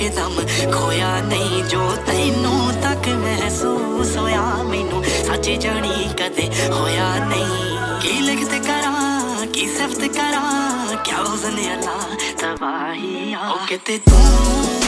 ਇੱਕਦਮ ਖੋਇਆ ਨਹੀਂ ਜੋ ਤੈਨੂੰ ਤੱਕ ਮਹਿਸੂਸ ਹੋਇਆ ਮੈਨੂੰ ਸੱਚ ਜਣੀ ਕਦੇ ਹੋਇਆ ਨਹੀਂ ਕੀ ਲਿਖਤ ਕਰਾਂ ਕੀ ਸਬਤ ਕਰਾਂ ਕਿਆ ਉਸਨੇ ਅੱਲਾ ਤਬਾਹੀ ਆ ਉਹ ਕਿਤੇ ਤੂੰ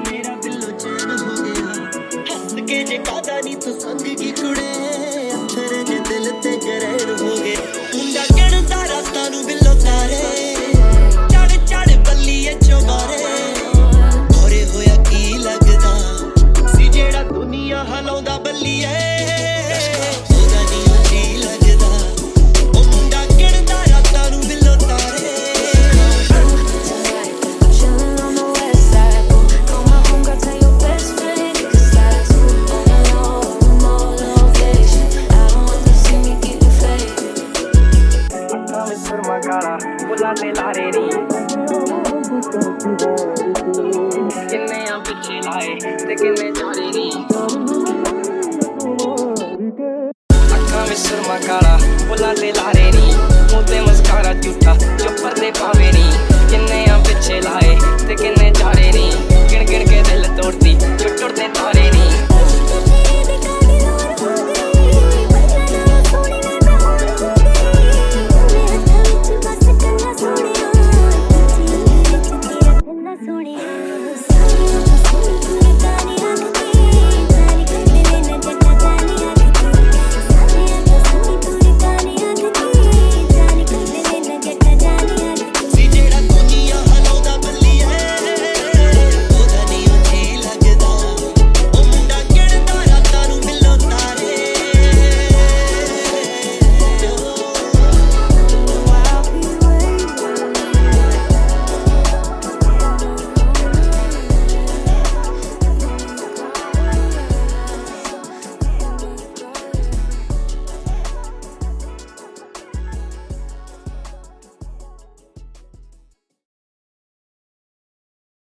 I need to congregate. me la re ri किन्ने यहाँ पीछे लाए ते किन्ने चारे नी अखा में सुरमा काला बुला ले